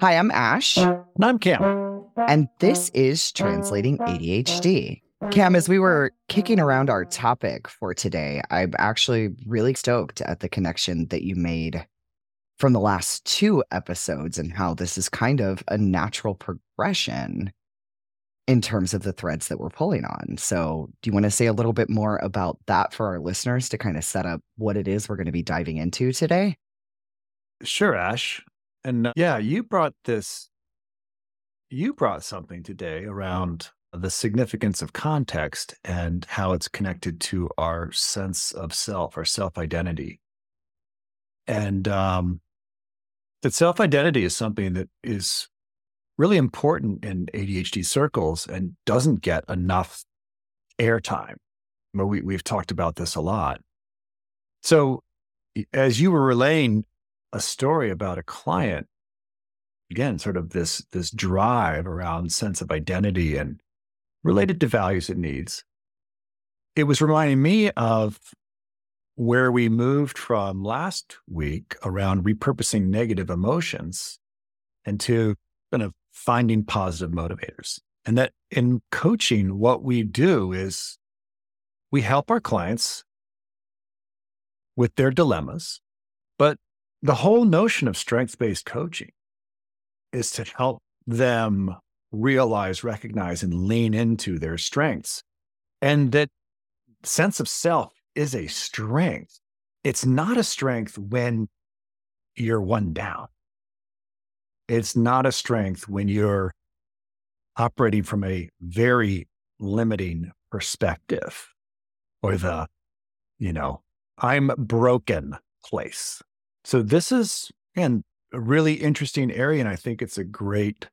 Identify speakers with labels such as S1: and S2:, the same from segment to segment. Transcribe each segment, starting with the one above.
S1: Hi, I'm Ash.
S2: And I'm Cam.
S1: And this is Translating ADHD. Cam, as we were kicking around our topic for today, I'm actually really stoked at the connection that you made from the last two episodes and how this is kind of a natural progression in terms of the threads that we're pulling on. So, do you want to say a little bit more about that for our listeners to kind of set up what it is we're going to be diving into today?
S2: Sure, Ash. And uh, yeah, you brought this, you brought something today around the significance of context and how it's connected to our sense of self, our self identity. And um, that self identity is something that is really important in ADHD circles and doesn't get enough airtime. But we, we've talked about this a lot. So, as you were relaying a story about a client, again, sort of this this drive around sense of identity and related to values and needs. It was reminding me of where we moved from last week around repurposing negative emotions into kind of finding positive motivators. And that in coaching, what we do is we help our clients with their dilemmas, but the whole notion of strength based coaching is to help them realize, recognize, and lean into their strengths. And that sense of self is a strength. It's not a strength when you're one down. It's not a strength when you're operating from a very limiting perspective or the, you know, I'm broken place. So this is again a really interesting area, and I think it's a great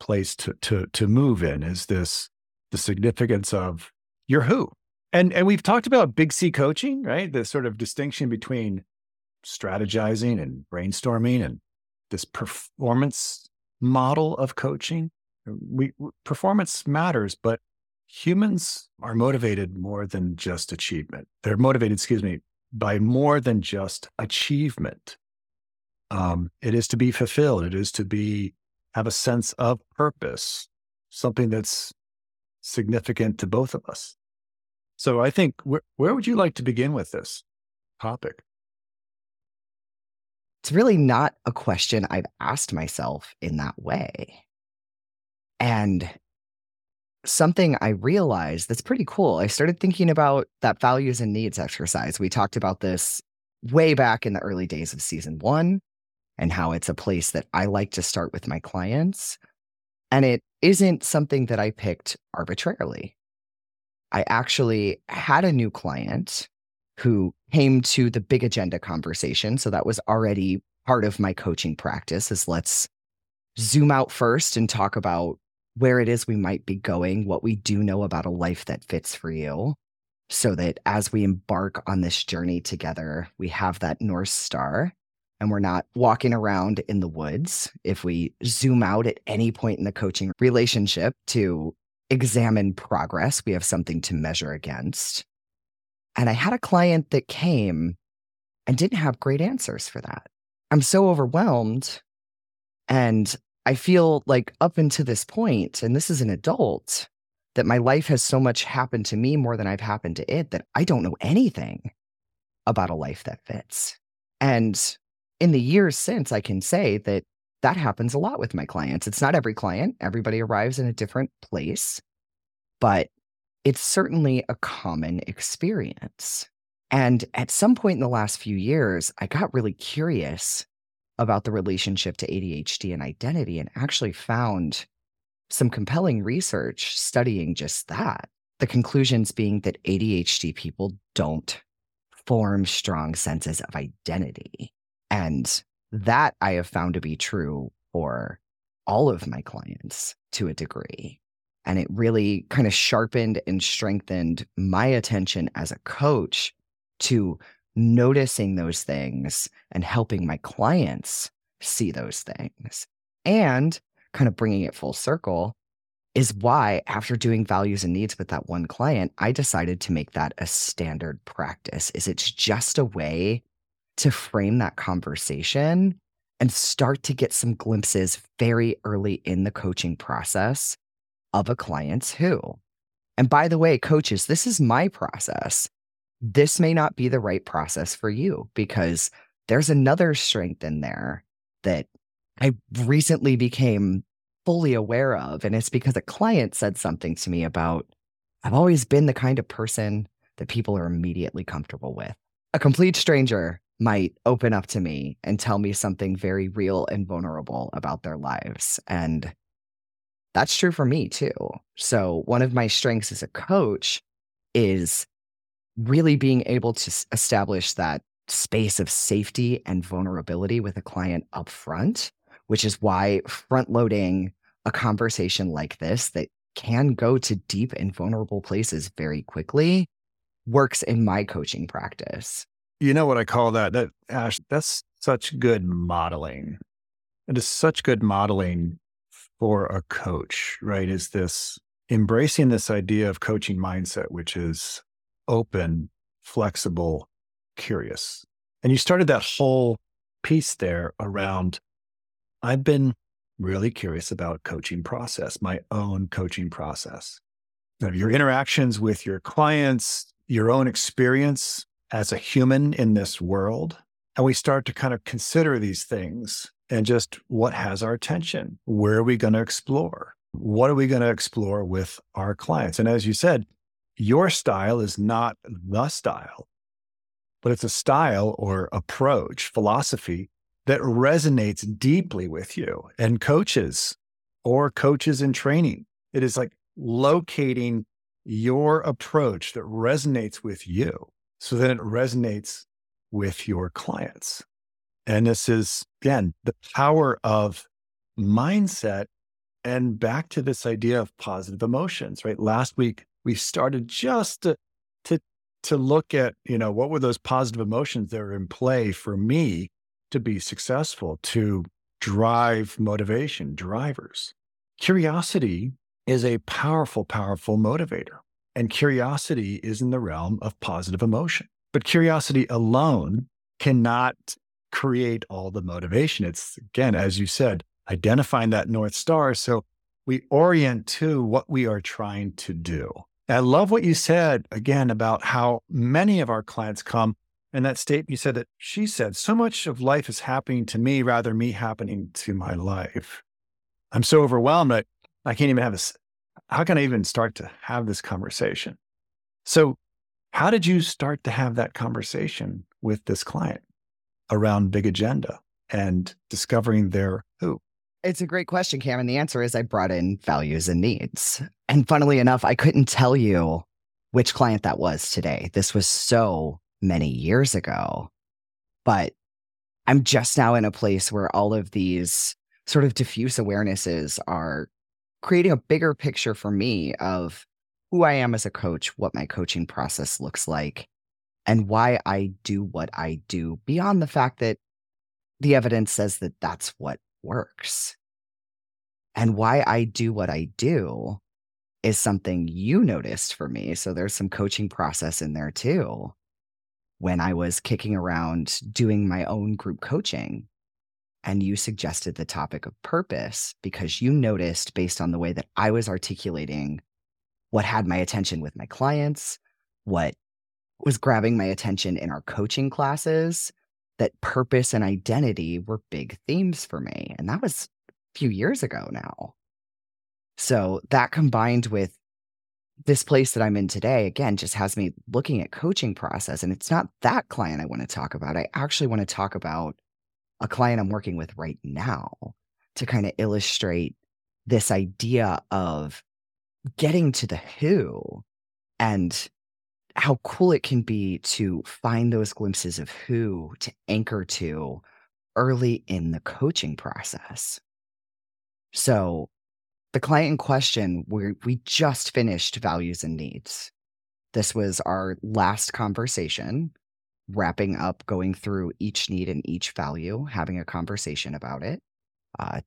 S2: place to to to move in. Is this the significance of your who? And and we've talked about big C coaching, right? The sort of distinction between strategizing and brainstorming and this performance model of coaching. We performance matters, but humans are motivated more than just achievement. They're motivated, excuse me, by more than just achievement. Um, it is to be fulfilled. It is to be have a sense of purpose, something that's significant to both of us. So I think wh- where would you like to begin with this topic?
S1: It's really not a question I've asked myself in that way. And something I realized that's pretty cool. I started thinking about that values and needs exercise. We talked about this way back in the early days of season one and how it's a place that I like to start with my clients. And it isn't something that I picked arbitrarily. I actually had a new client who came to the big agenda conversation. So that was already part of my coaching practice is let's zoom out first and talk about where it is we might be going, what we do know about a life that fits for you, so that as we embark on this journey together, we have that North Star and we're not walking around in the woods. If we zoom out at any point in the coaching relationship to examine progress, we have something to measure against. And I had a client that came and didn't have great answers for that. I'm so overwhelmed and I feel like up until this point, and this is an adult, that my life has so much happened to me more than I've happened to it that I don't know anything about a life that fits. And in the years since, I can say that that happens a lot with my clients. It's not every client, everybody arrives in a different place, but it's certainly a common experience. And at some point in the last few years, I got really curious about the relationship to ADHD and identity and actually found some compelling research studying just that. The conclusions being that ADHD people don't form strong senses of identity. And that I have found to be true for all of my clients to a degree. And it really kind of sharpened and strengthened my attention as a coach to noticing those things and helping my clients see those things. And kind of bringing it full circle is why, after doing values and needs with that one client, I decided to make that a standard practice. Is it's just a way to frame that conversation and start to get some glimpses very early in the coaching process of a client's who. And by the way, coaches, this is my process. This may not be the right process for you because there's another strength in there that I recently became fully aware of. And it's because a client said something to me about I've always been the kind of person that people are immediately comfortable with. A complete stranger might open up to me and tell me something very real and vulnerable about their lives. And that's true for me too. So, one of my strengths as a coach is really being able to establish that space of safety and vulnerability with a client up front, which is why front loading a conversation like this that can go to deep and vulnerable places very quickly works in my coaching practice.
S2: You know what I call that? That Ash, that's such good modeling. It is such good modeling for a coach, right? Is this embracing this idea of coaching mindset, which is open, flexible, curious. And you started that whole piece there around I've been really curious about coaching process, my own coaching process. Your interactions with your clients, your own experience as a human in this world. And we start to kind of consider these things and just what has our attention? Where are we going to explore? What are we going to explore with our clients? And as you said, your style is not the style, but it's a style or approach, philosophy that resonates deeply with you. And coaches or coaches in training, it is like locating your approach that resonates with you so that it resonates with your clients. And this is, again, the power of mindset and back to this idea of positive emotions, right? Last week, we started just to, to, to look at, you know, what were those positive emotions that were in play for me to be successful, to drive motivation, drivers. Curiosity is a powerful, powerful motivator. And curiosity is in the realm of positive emotion. But curiosity alone cannot create all the motivation. It's, again, as you said, identifying that North Star. So we orient to what we are trying to do. I love what you said again about how many of our clients come and that statement you said that she said, so much of life is happening to me rather me happening to my life. I'm so overwhelmed that I can't even have this. How can I even start to have this conversation? So, how did you start to have that conversation with this client around big agenda and discovering their who?
S1: It's a great question, Cam. And the answer is I brought in values and needs. And funnily enough, I couldn't tell you which client that was today. This was so many years ago. But I'm just now in a place where all of these sort of diffuse awarenesses are creating a bigger picture for me of who I am as a coach, what my coaching process looks like, and why I do what I do beyond the fact that the evidence says that that's what works. And why I do what I do is something you noticed for me. So there's some coaching process in there too when I was kicking around doing my own group coaching. And you suggested the topic of purpose because you noticed, based on the way that I was articulating what had my attention with my clients, what was grabbing my attention in our coaching classes, that purpose and identity were big themes for me. And that was a few years ago now. So that combined with this place that I'm in today, again, just has me looking at coaching process. And it's not that client I want to talk about. I actually want to talk about a client I'm working with right now to kind of illustrate this idea of getting to the who and how cool it can be to find those glimpses of who to anchor to early in the coaching process. So, the client in question, we we just finished values and needs. This was our last conversation, wrapping up, going through each need and each value, having a conversation about it. Uh,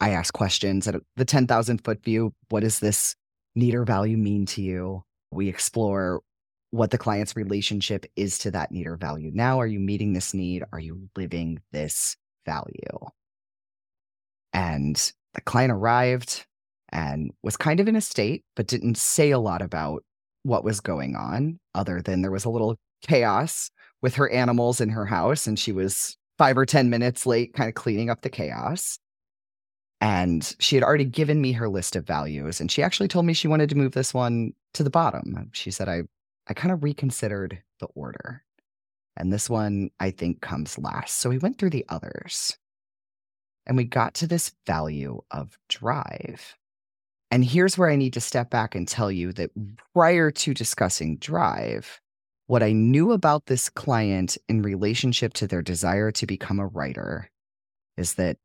S1: I ask questions at the 10,000 foot view. What does this need or value mean to you? We explore what the client's relationship is to that need or value. Now, are you meeting this need? Are you living this value? And the client arrived and was kind of in a state, but didn't say a lot about what was going on, other than there was a little chaos with her animals in her house. And she was five or 10 minutes late, kind of cleaning up the chaos. And she had already given me her list of values. And she actually told me she wanted to move this one to the bottom. She said, I, I kind of reconsidered the order. And this one, I think, comes last. So we went through the others and we got to this value of drive. And here's where I need to step back and tell you that prior to discussing drive, what I knew about this client in relationship to their desire to become a writer is that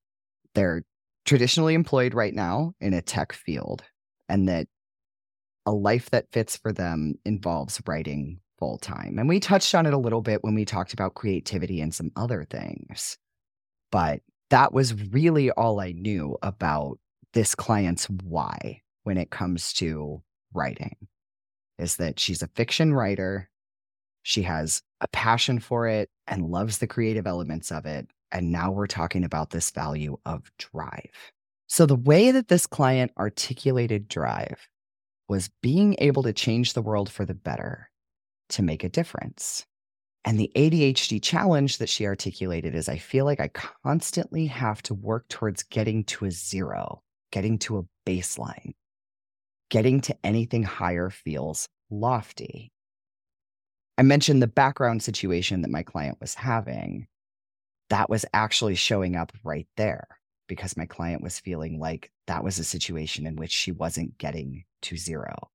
S1: they're traditionally employed right now in a tech field and that a life that fits for them involves writing full time. And we touched on it a little bit when we talked about creativity and some other things. But that was really all I knew about this client's why when it comes to writing is that she's a fiction writer. She has a passion for it and loves the creative elements of it. And now we're talking about this value of drive. So, the way that this client articulated drive was being able to change the world for the better to make a difference. And the ADHD challenge that she articulated is I feel like I constantly have to work towards getting to a zero, getting to a baseline. Getting to anything higher feels lofty. I mentioned the background situation that my client was having. That was actually showing up right there because my client was feeling like that was a situation in which she wasn't getting to zero.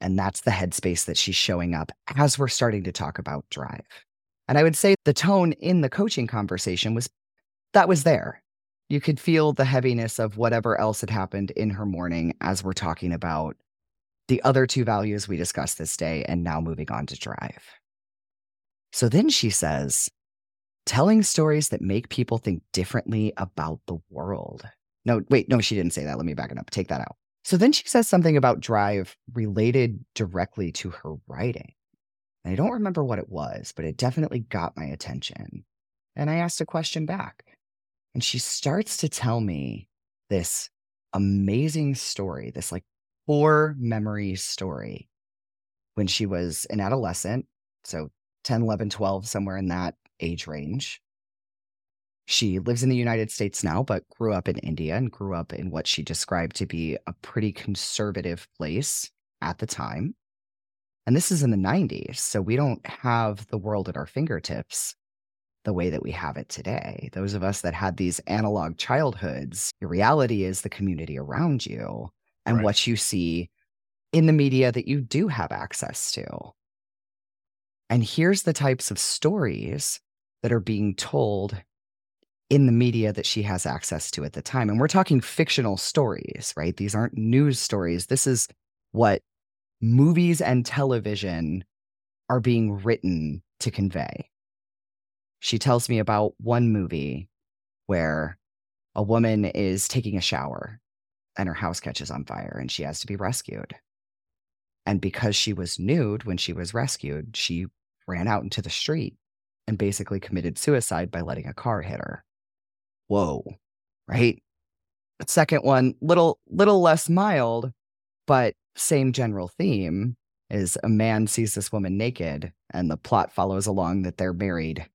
S1: And that's the headspace that she's showing up as we're starting to talk about drive. And I would say the tone in the coaching conversation was that was there. You could feel the heaviness of whatever else had happened in her morning as we're talking about the other two values we discussed this day and now moving on to drive. So then she says, telling stories that make people think differently about the world. No, wait, no, she didn't say that. Let me back it up. Take that out. So then she says something about drive related directly to her writing. And I don't remember what it was, but it definitely got my attention. And I asked a question back. And she starts to tell me this amazing story, this like core memory story when she was an adolescent. So 10, 11, 12, somewhere in that age range. She lives in the United States now, but grew up in India and grew up in what she described to be a pretty conservative place at the time. And this is in the 90s. So we don't have the world at our fingertips the way that we have it today. Those of us that had these analog childhoods, your reality is the community around you and right. what you see in the media that you do have access to. And here's the types of stories that are being told in the media that she has access to at the time. And we're talking fictional stories, right? These aren't news stories. This is what movies and television are being written to convey. She tells me about one movie where a woman is taking a shower and her house catches on fire and she has to be rescued. And because she was nude when she was rescued, she ran out into the street and basically committed suicide by letting a car hit her. Whoa, right? Second one, little little less mild, but same general theme is a man sees this woman naked and the plot follows along that they're married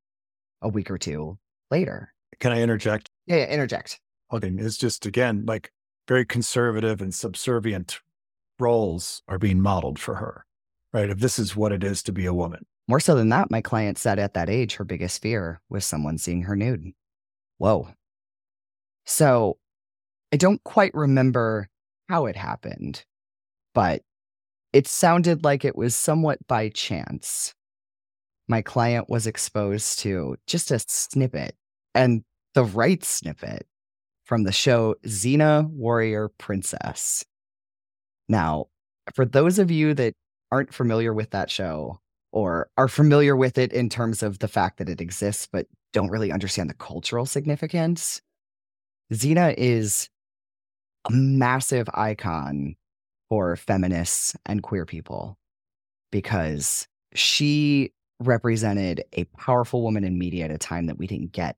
S1: a week or two later.
S2: Can I interject?
S1: Yeah, yeah interject.
S2: Okay, it's just again like very conservative and subservient roles are being modeled for her, right? If this is what it is to be a woman.
S1: More so than that, my client said at that age, her biggest fear was someone seeing her nude. Whoa. So I don't quite remember how it happened, but it sounded like it was somewhat by chance. My client was exposed to just a snippet and the right snippet from the show Xena Warrior Princess. Now, for those of you that aren't familiar with that show, or are familiar with it in terms of the fact that it exists, but don't really understand the cultural significance. Xena is a massive icon for feminists and queer people because she represented a powerful woman in media at a time that we didn't get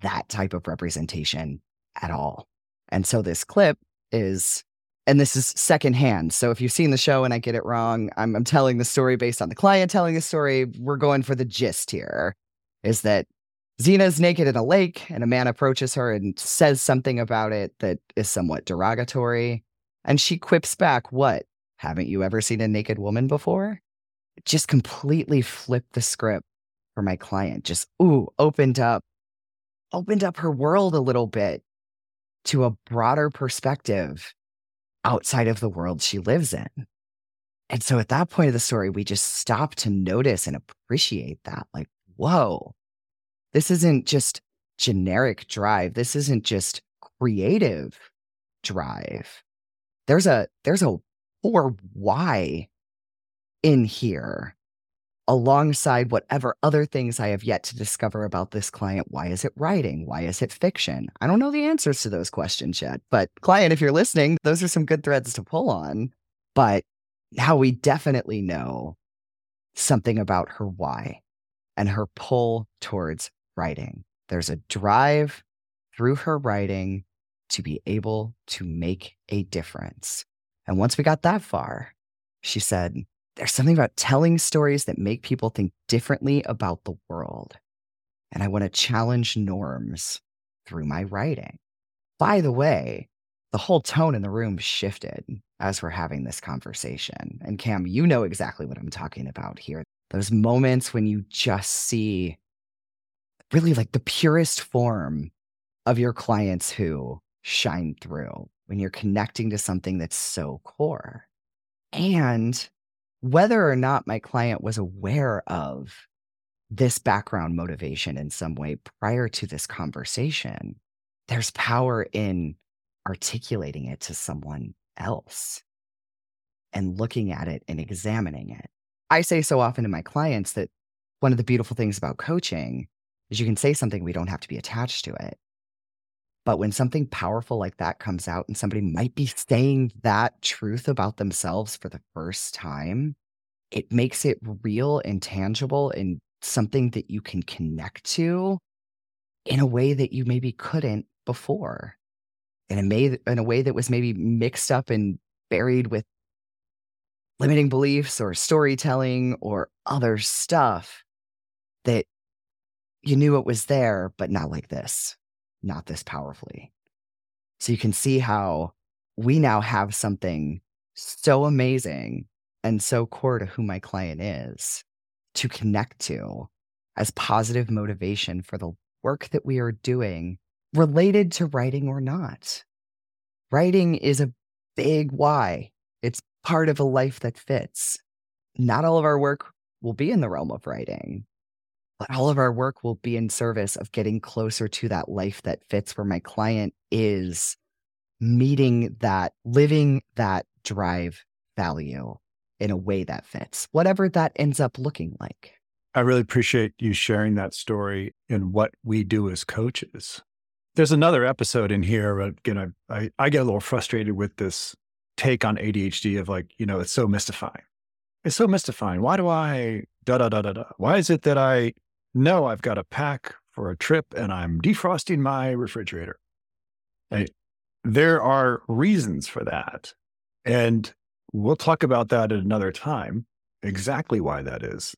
S1: that type of representation at all. And so this clip is, and this is secondhand. So if you've seen the show and I get it wrong, I'm, I'm telling the story based on the client telling the story. We're going for the gist here is that Xena's naked in a lake, and a man approaches her and says something about it that is somewhat derogatory. And she quips back, What? Haven't you ever seen a naked woman before? Just completely flipped the script for my client. Just, ooh, opened up, opened up her world a little bit to a broader perspective outside of the world she lives in. And so at that point of the story, we just stop to notice and appreciate that. Like, whoa, this isn't just generic drive. This isn't just creative drive. There's a there's a or why in here alongside whatever other things I have yet to discover about this client. Why is it writing? Why is it fiction? I don't know the answers to those questions yet. But, client, if you're listening, those are some good threads to pull on. But now we definitely know something about her why and her pull towards writing. There's a drive through her writing to be able to make a difference. And once we got that far, she said, There's something about telling stories that make people think differently about the world. And I want to challenge norms through my writing. By the way, the whole tone in the room shifted as we're having this conversation. And Cam, you know exactly what I'm talking about here. Those moments when you just see really like the purest form of your clients who shine through when you're connecting to something that's so core. And whether or not my client was aware of this background motivation in some way prior to this conversation, there's power in articulating it to someone else and looking at it and examining it. I say so often to my clients that one of the beautiful things about coaching is you can say something, we don't have to be attached to it. But when something powerful like that comes out and somebody might be saying that truth about themselves for the first time, it makes it real and tangible and something that you can connect to in a way that you maybe couldn't before. In a, may, in a way that was maybe mixed up and buried with limiting beliefs or storytelling or other stuff that you knew it was there, but not like this, not this powerfully. So you can see how we now have something so amazing and so core to who my client is to connect to as positive motivation for the work that we are doing related to writing or not. Writing is a big why. It's part of a life that fits. Not all of our work will be in the realm of writing, but all of our work will be in service of getting closer to that life that fits where my client is meeting that, living that drive value in a way that fits, whatever that ends up looking like.
S2: I really appreciate you sharing that story and what we do as coaches. There's another episode in here. Uh, again, I, I, I get a little frustrated with this take on ADHD of like, you know, it's so mystifying. It's so mystifying. Why do I da da da da da? Why is it that I no, I've got a pack for a trip and I'm defrosting my refrigerator. There are reasons for that. And we'll talk about that at another time, exactly why that is.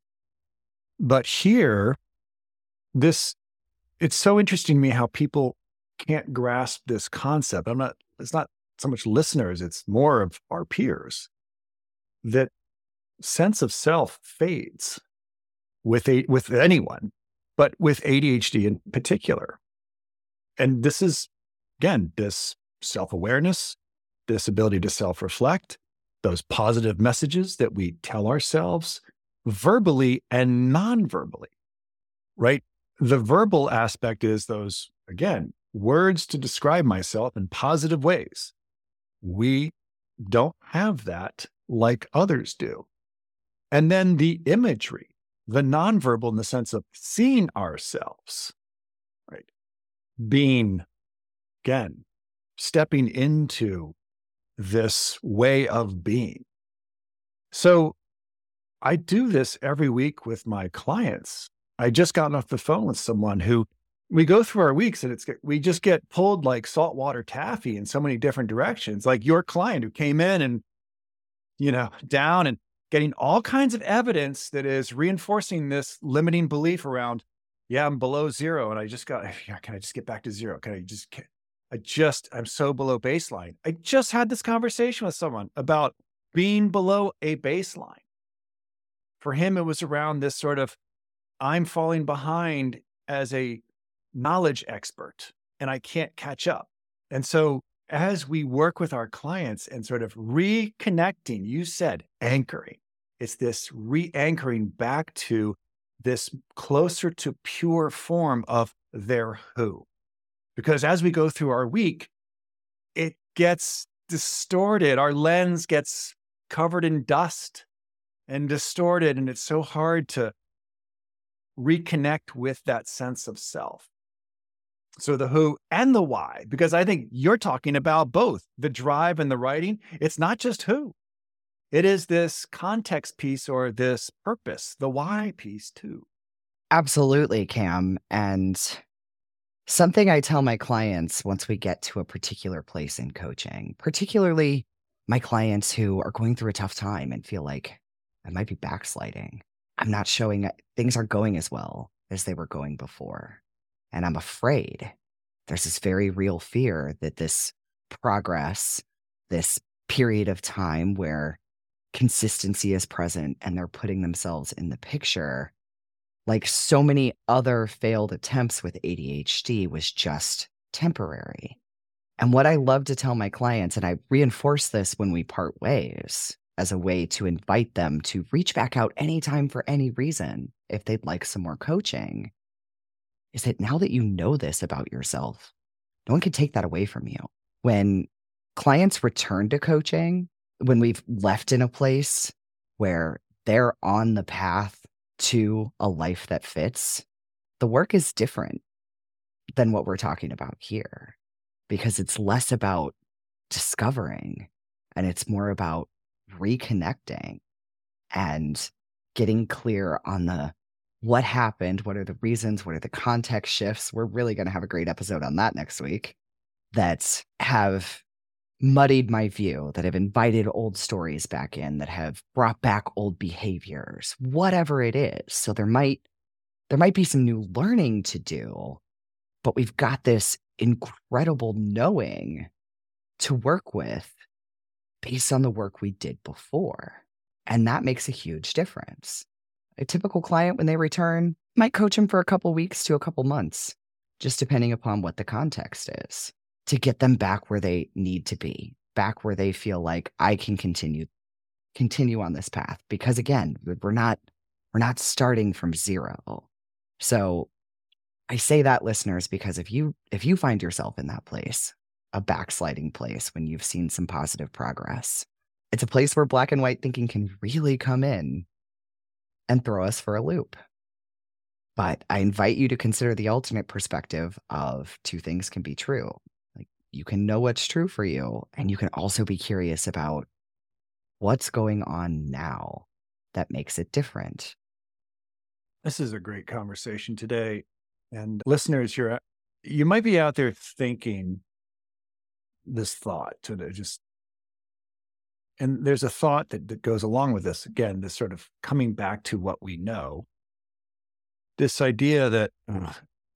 S2: But here, this, it's so interesting to me how people can't grasp this concept. I'm not, it's not so much listeners, it's more of our peers that sense of self fades with a, with anyone, but with ADHD in particular. And this is again this self-awareness, this ability to self-reflect, those positive messages that we tell ourselves verbally and non-verbally. Right? The verbal aspect is those again, words to describe myself in positive ways. We don't have that like others do. And then the imagery, the nonverbal in the sense of seeing ourselves, right? Being, again, stepping into this way of being. So I do this every week with my clients. I just got off the phone with someone who we go through our weeks and it's we just get pulled like saltwater taffy in so many different directions. Like your client who came in and you know down and getting all kinds of evidence that is reinforcing this limiting belief around, yeah, I'm below zero, and I just got, yeah, can I just get back to zero? Can I just, can, I just, I'm so below baseline. I just had this conversation with someone about being below a baseline. For him, it was around this sort of, I'm falling behind as a knowledge expert and I can't catch up. And so as we work with our clients and sort of reconnecting, you said anchoring, it's this re anchoring back to this closer to pure form of their who. Because as we go through our week, it gets distorted. Our lens gets covered in dust and distorted. And it's so hard to reconnect with that sense of self. So the who and the why, because I think you're talking about both the drive and the writing. It's not just who, it is this context piece or this purpose, the why piece too.
S1: Absolutely, Cam. And something I tell my clients once we get to a particular place in coaching, particularly my clients who are going through a tough time and feel like I might be backsliding. I'm not showing things aren't going as well as they were going before. And I'm afraid there's this very real fear that this progress, this period of time where consistency is present and they're putting themselves in the picture, like so many other failed attempts with ADHD, was just temporary. And what I love to tell my clients, and I reinforce this when we part ways as a way to invite them to reach back out anytime for any reason if they'd like some more coaching, is that now that you know this about yourself, no one can take that away from you. When clients return to coaching, when we've left in a place where they're on the path to a life that fits, the work is different than what we're talking about here because it's less about discovering and it's more about reconnecting and getting clear on the what happened, what are the reasons, what are the context shifts. We're really going to have a great episode on that next week that have muddied my view, that have invited old stories back in, that have brought back old behaviors, whatever it is. So there might there might be some new learning to do, but we've got this incredible knowing to work with based on the work we did before. And that makes a huge difference. A typical client, when they return, might coach them for a couple weeks to a couple months, just depending upon what the context is, to get them back where they need to be, back where they feel like I can continue continue on this path. Because again we're not we're not starting from zero. So i say that listeners because if you if you find yourself in that place a backsliding place when you've seen some positive progress it's a place where black and white thinking can really come in and throw us for a loop. But I invite you to consider the alternate perspective of two things can be true. Like you can know what's true for you, and you can also be curious about what's going on now that makes it different.
S2: This is a great conversation today. And listeners, you're you might be out there thinking this thought to just and there's a thought that, that goes along with this again this sort of coming back to what we know. This idea that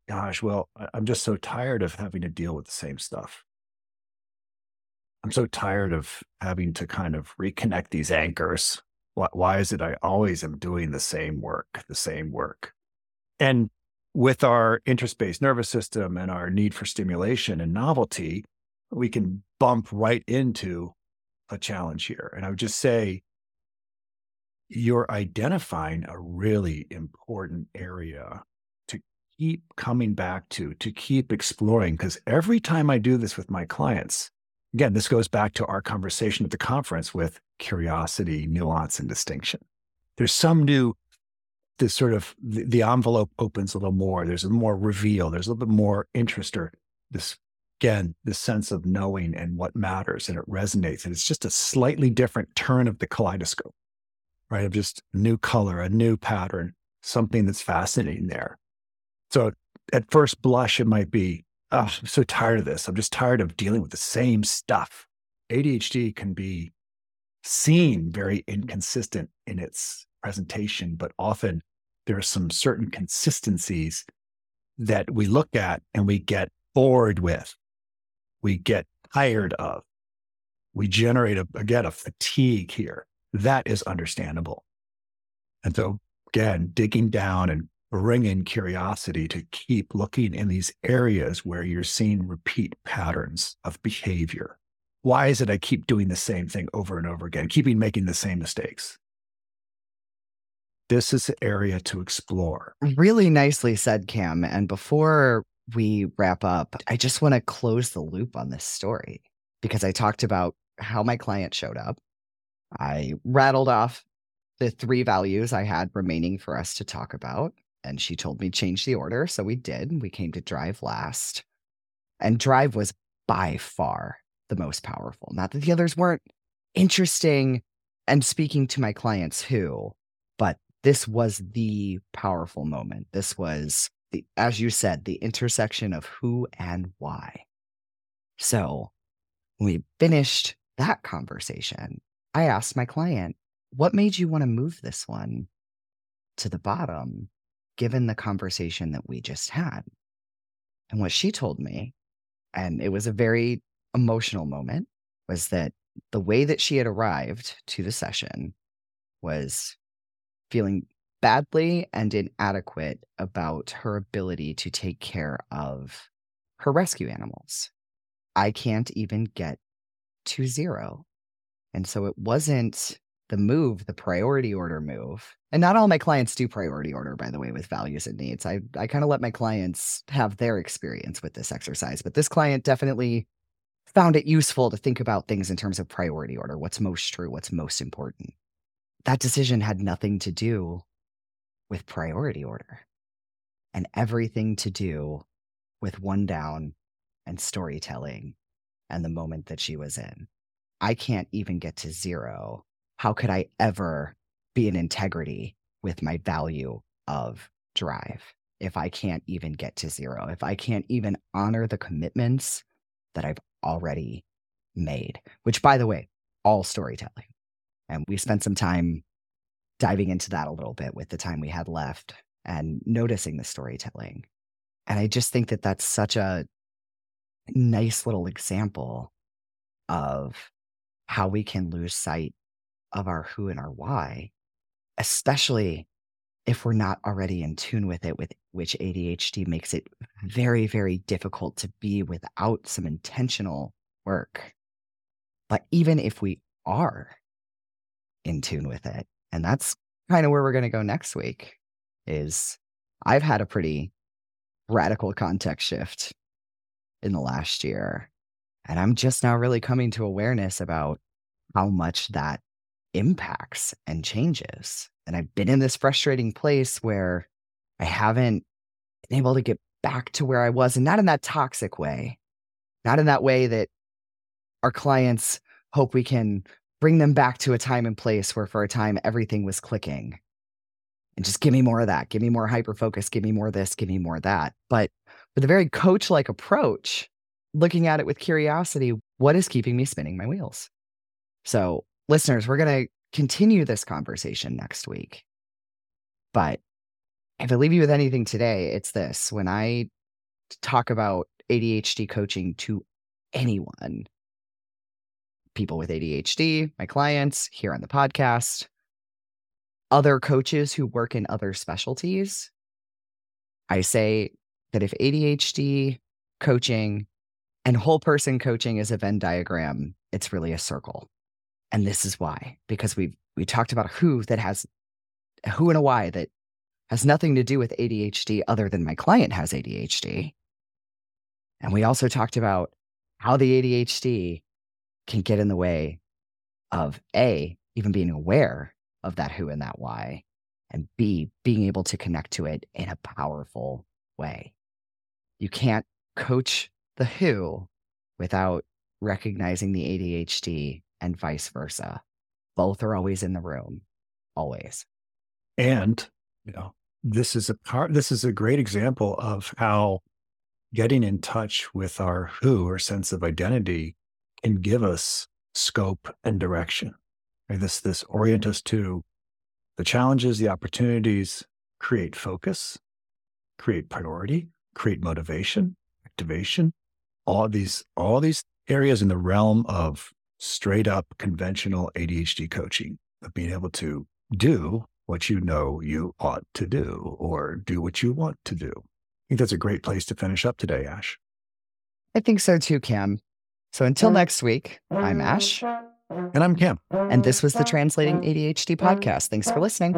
S2: gosh well i'm just so tired of having to deal with the same stuff. I'm so tired of having to kind of reconnect these anchors. Why, why is it i always am doing the same work the same work? And with our interest-based nervous system and our need for stimulation and novelty we can bump right into a challenge here. And I would just say you're identifying a really important area to keep coming back to, to keep exploring. Because every time I do this with my clients, again, this goes back to our conversation at the conference with curiosity, nuance, and distinction. There's some new, this sort of the, the envelope opens a little more. There's a more reveal. There's a little bit more interest or this again, the sense of knowing and what matters and it resonates. And it's just a slightly different turn of the kaleidoscope, right? Of just new color, a new pattern, something that's fascinating there. So at first blush, it might be, oh, I'm so tired of this. I'm just tired of dealing with the same stuff. ADHD can be seen very inconsistent in its presentation, but often there are some certain consistencies that we look at and we get bored with, we get tired of, we generate a, again a fatigue here. That is understandable. And so again, digging down and bringing curiosity to keep looking in these areas where you're seeing repeat patterns of behavior. Why is it I keep doing the same thing over and over again, keeping making the same mistakes? This is the area to explore.
S1: Really nicely said, Cam. And before we wrap up, I just want to close the loop on this story because I talked about how my client showed up. I rattled off the three values I had remaining for us to talk about. And she told me change the order. So we did. We came to drive last. And drive was by far the most powerful. Not that the others weren't interesting and speaking to my clients who, but this was the powerful moment. This was the, as you said, the intersection of who and why. So we finished that conversation, I asked my client, what made you want to move this one to the bottom, given the conversation that we just had? And what she told me, and it was a very emotional moment, was that the way that she had arrived to the session was feeling badly and inadequate about her ability to take care of her rescue animals. I can't even get to zero. And so it wasn't the move, the priority order move. And not all my clients do priority order, by the way, with values and needs. I, I kind of let my clients have their experience with this exercise, but this client definitely found it useful to think about things in terms of priority order what's most true, what's most important. That decision had nothing to do with priority order and everything to do with one down and storytelling and the moment that she was in. I can't even get to zero. How could I ever be in integrity with my value of drive if I can't even get to zero? If I can't even honor the commitments that I've already made, which, by the way, all storytelling. And we spent some time diving into that a little bit with the time we had left and noticing the storytelling. And I just think that that's such a nice little example of how we can lose sight of our who and our why, especially if we're not already in tune with it, with which ADHD makes it very, very difficult to be without some intentional work. But even if we are in tune with it, and that's kind of where we're going to go next week, is I've had a pretty radical context shift in the last year. And I'm just now really coming to awareness about how much that impacts and changes. And I've been in this frustrating place where I haven't been able to get back to where I was, and not in that toxic way, not in that way that our clients hope we can bring them back to a time and place where for a time everything was clicking. And just give me more of that. Give me more hyper focus. Give me more this. Give me more that. But with a very coach like approach, looking at it with curiosity, what is keeping me spinning my wheels? So, listeners, we're going to continue this conversation next week. But if I leave you with anything today, it's this when I talk about ADHD coaching to anyone, people with ADHD, my clients here on the podcast, other coaches who work in other specialties, I say that if ADHD coaching and whole person coaching is a Venn diagram, it's really a circle. And this is why, because we we talked about who that has who and a why that has nothing to do with ADHD other than my client has ADHD. And we also talked about how the ADHD can get in the way of A, even being aware of that who and that why, and B, being able to connect to it in a powerful way. You can't coach the who without recognizing the ADHD and vice versa. Both are always in the room, always.
S2: And, you know, this is a part, this is a great example of how getting in touch with our who or sense of identity can give us scope and direction. Right? This, this orient us to the challenges, the opportunities, create focus, create priority, create motivation, activation, all these, all these areas in the realm of straight up conventional ADHD coaching of being able to do what you know you ought to do or do what you want to do. I think that's a great place to finish up today, Ash.
S1: I think so too, Cam. So until next week, I'm Ash.
S2: And I'm Cam.
S1: And this was the Translating ADHD podcast. Thanks for listening.